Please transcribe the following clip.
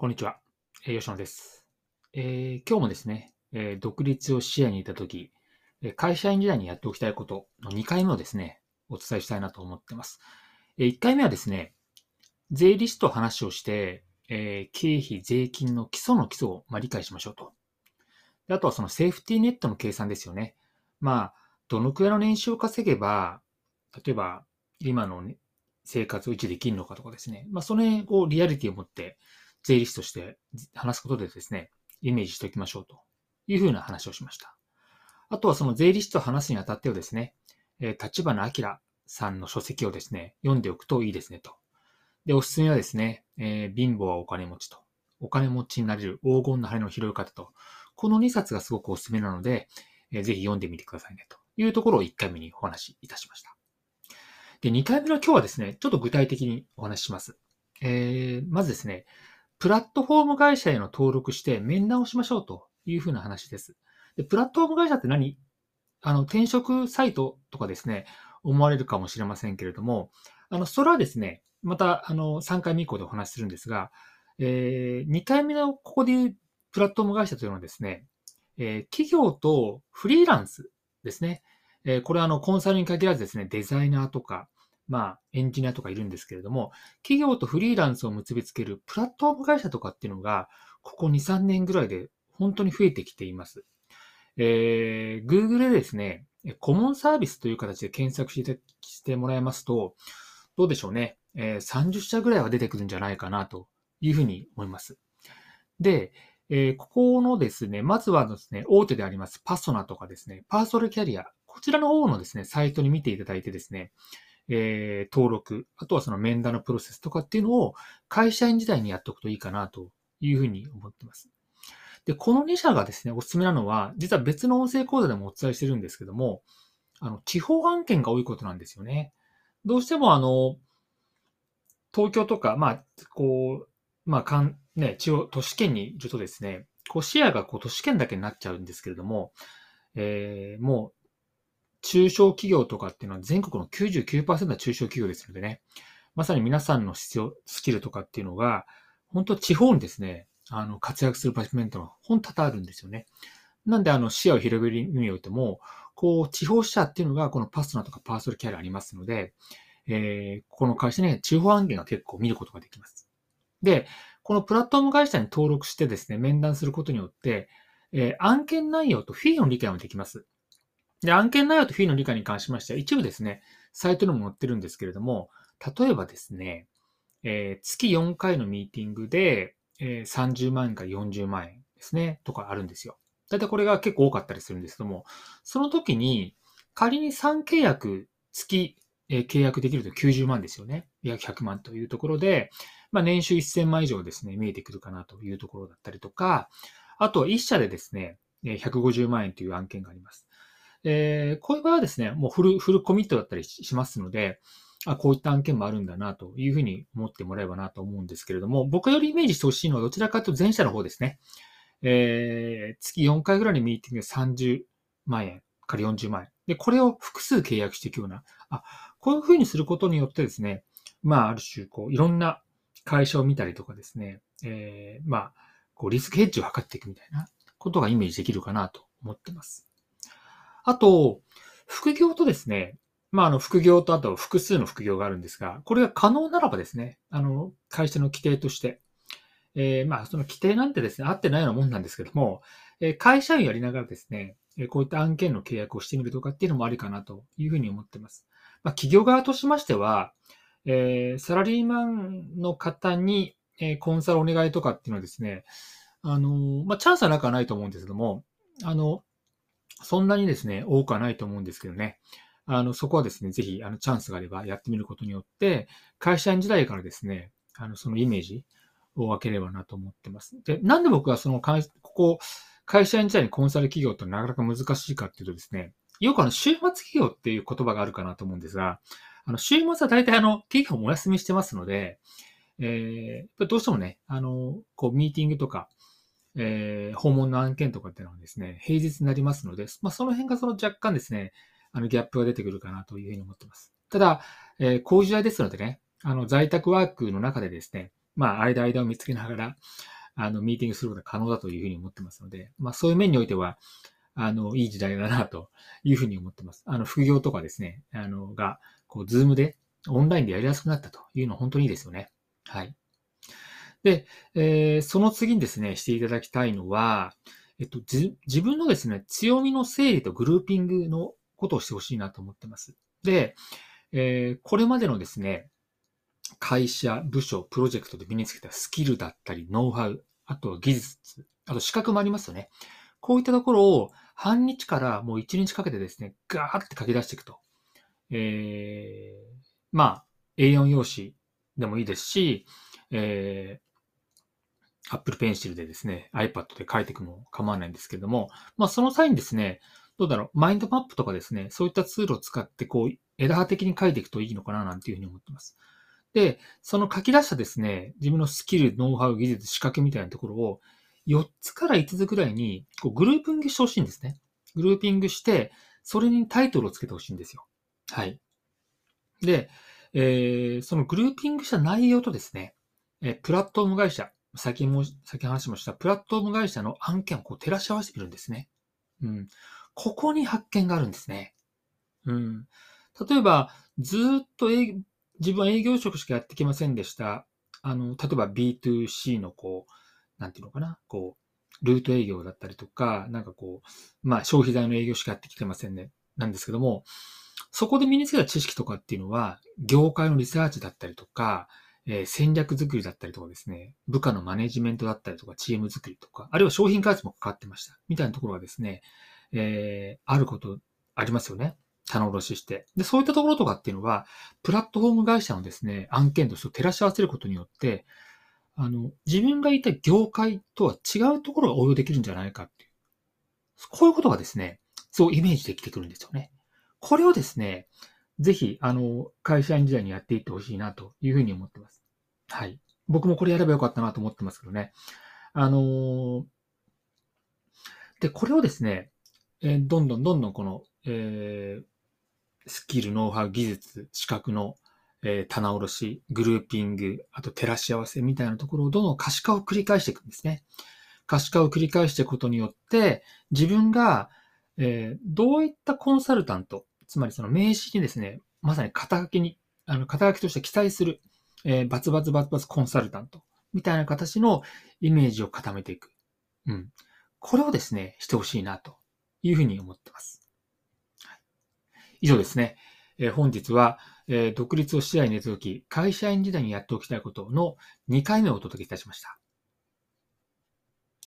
こんにちは。吉野です、えー、今日もですね、えー、独立を視野にいたとき、会社員時代にやっておきたいことの2回目をですね、お伝えしたいなと思ってます。え1回目はですね、税理士と話をして、え経費、税金の基礎の基礎を、まあ、理解しましょうと。あとはそのセーフティーネットの計算ですよね。まあ、どのくらいの年収を稼げば、例えば今の、ね、生活を維持できるのかとかですね。まあ、その辺をリアリティを持って、税理士として話すことでですね、イメージしておきましょうというふうな話をしました。あとはその税理士と話すにあたってはですね、立花明さんの書籍をですね、読んでおくといいですねと。で、おすすめはですね、えー、貧乏はお金持ちと。お金持ちになれる黄金の羽の拾い方と。この2冊がすごくおすすめなので、えー、ぜひ読んでみてくださいねというところを1回目にお話しいたしました。で、2回目の今日はですね、ちょっと具体的にお話しします。えー、まずですね、プラットフォーム会社への登録して面談をしましょうというふうな話です。で、プラットフォーム会社って何？あの、転職サイトとかですね、思われるかもしれませんけれども、あの、それはですね、また、あの、3回目以降でお話しするんですが、えー、2回目のここで言うプラットフォーム会社というのはですね、えー、企業とフリーランスですね。えー、これはあの、コンサルに限らずですね、デザイナーとか、まあ、エンジニアとかいるんですけれども、企業とフリーランスを結びつけるプラットフォーム会社とかっていうのが、ここ2、3年ぐらいで本当に増えてきています。えー、Google でですね、コモンサービスという形で検索してしてもらいますと、どうでしょうね、えー、30社ぐらいは出てくるんじゃないかなというふうに思います。で、えー、ここのですね、まずはですね、大手でありますパソナとかですね、パーソルキャリア、こちらの方のですね、サイトに見ていただいてですね、えー、登録、あとはその面談のプロセスとかっていうのを会社員時代にやっておくといいかなというふうに思ってます。で、この2社がですね、おすすめなのは、実は別の音声講座でもお伝えしてるんですけども、あの、地方案件が多いことなんですよね。どうしてもあの、東京とか、まあ、こう、まあ、かん、ね、地方、都市圏にいるとですね、こう視野がこう都市圏だけになっちゃうんですけれども、えー、もう中小企業とかっていうのは全国の99%は中小企業ですのでね、まさに皆さんの必要、スキルとかっていうのが、本当地方にですね、あの、活躍する場面というのは本当多々あるんですよね。なんで、あの、視野を広げる意味においても、こう、地方支社っていうのが、このパスナとかパーソルキャリアありますので、えー、この会社ね、地方案件が結構見ることができます。で、このプラットフォーム会社に登録してですね、面談することによって、えー、案件内容とフィーの理解もできます。で、案件内容とフィーの理解に関しましては、一部ですね、サイトにも載ってるんですけれども、例えばですね、えー、月4回のミーティングで、えー、30万円から40万円ですね、とかあるんですよ。だいたいこれが結構多かったりするんですけども、その時に、仮に3契約、月、えー、契約できると90万ですよね。約100万というところで、まあ、年収1000万以上ですね、見えてくるかなというところだったりとか、あとは1社でですね、150万円という案件があります。えー、こういう場合はですね、もうフル、フルコミットだったりしますので、あ、こういった案件もあるんだなというふうに思ってもらえばなと思うんですけれども、僕よりイメージしてほしいのはどちらかというと前者の方ですね。えー、月4回ぐらいのミーティングで30万円から40万円。で、これを複数契約していくような、あ、こういうふうにすることによってですね、まあ、ある種、こう、いろんな会社を見たりとかですね、えー、まあ、こう、リスクヘッジを図っていくみたいなことがイメージできるかなと思ってます。あと、副業とですね、まあ、あの、副業とあと複数の副業があるんですが、これが可能ならばですね、あの、会社の規定として、えー、まあ、その規定なんてですね、合ってないようなもんなんですけども、えー、会社員やりながらですね、え、こういった案件の契約をしてみるとかっていうのもありかなというふうに思ってます。まあ、企業側としましては、えー、サラリーマンの方に、えー、コンサルお願いとかっていうのはですね、あの、まあ、チャンスはなくはないと思うんですけども、あの、そんなにですね、多くはないと思うんですけどね。あの、そこはですね、ぜひ、あの、チャンスがあればやってみることによって、会社員時代からですね、あの、そのイメージを分ければなと思ってます。で、なんで僕はその、ここ、会社員時代にコンサル企業ってなかなか難しいかっていうとですね、よくあの、週末企業っていう言葉があるかなと思うんですが、あの、週末は大体あの、企業もお休みしてますので、えー、どうしてもね、あの、こう、ミーティングとか、えー、訪問の案件とかっていうのはですね、平日になりますので、まあ、その辺がその若干ですね、あの、ギャップが出てくるかなというふうに思ってます。ただ、えー、こういう時代ですのでね、あの、在宅ワークの中でですね、まあ、間間を見つけながら、あの、ミーティングすることが可能だというふうに思ってますので、まあ、そういう面においては、あの、いい時代だな、というふうに思ってます。あの、副業とかですね、あの、が、こう、ズームで、オンラインでやりやすくなったというのは本当にいいですよね。はい。で、えー、その次にですね、していただきたいのは、えっと、自分のですね、強みの整理とグルーピングのことをしてほしいなと思ってます。で、えー、これまでのですね、会社、部署、プロジェクトで身につけたスキルだったり、ノウハウ、あとは技術、あと資格もありますよね。こういったところを半日からもう一日かけてですね、ガーって書き出していくと。えー、まあ、A4 用紙でもいいですし、えー、Apple Pencil でですね、iPad で書いていくのも構わないんですけれども、まあその際にですね、どうだろう、マインドマップとかですね、そういったツールを使ってこう、枝葉的に書いていくといいのかななんていうふうに思ってます。で、その書き出したですね、自分のスキル、ノウハウ、技術、仕掛けみたいなところを4つから5つぐらいにこうグルーピングしてほしいんですね。グルーピングして、それにタイトルをつけてほしいんですよ。はい。で、えー、そのグルーピングした内容とですね、えプラットフォーム会社、先も、先話もしたプラットフォーム会社の案件をこう照らし合わせてみるんですね。うん。ここに発見があるんですね。うん。例えば、ずっと自分は営業職しかやってきませんでした。あの、例えば B2C のこう、なんていうのかな、こう、ルート営業だったりとか、なんかこう、まあ消費財の営業しかやってきてませんね。なんですけども、そこで身につけた知識とかっていうのは、業界のリサーチだったりとか、えー、戦略作りだったりとかですね、部下のマネジメントだったりとか、チーム作りとか、あるいは商品開発もかかってました。みたいなところがですね、えー、あることありますよね。棚卸しして。で、そういったところとかっていうのは、プラットフォーム会社のですね、案件として照らし合わせることによって、あの、自分がいた業界とは違うところが応用できるんじゃないかっていう。こういうことがですね、そうイメージできてくるんですよね。これをですね、ぜひ、あの、会社員時代にやっていってほしいなというふうに思ってます。はい。僕もこれやればよかったなと思ってますけどね。あので、これをですね、えー、どんどんどんどんこの、えー、スキル、ノウハウ、技術、資格の、えー、棚卸し、グルーピング、あと照らし合わせみたいなところをどんどん可視化を繰り返していくんですね。可視化を繰り返していくことによって、自分が、えー、どういったコンサルタント、つまりその名刺にですね、まさに肩書きに、あの、肩書きとして記載する、えー、バツバツバツバツコンサルタント、みたいな形のイメージを固めていく。うん。これをですね、してほしいなというふうに思ってます。はい、以上ですね。えー、本日は、えー、独立を視野に入れたとき、会社員時代にやっておきたいことの2回目をお届けいたしました。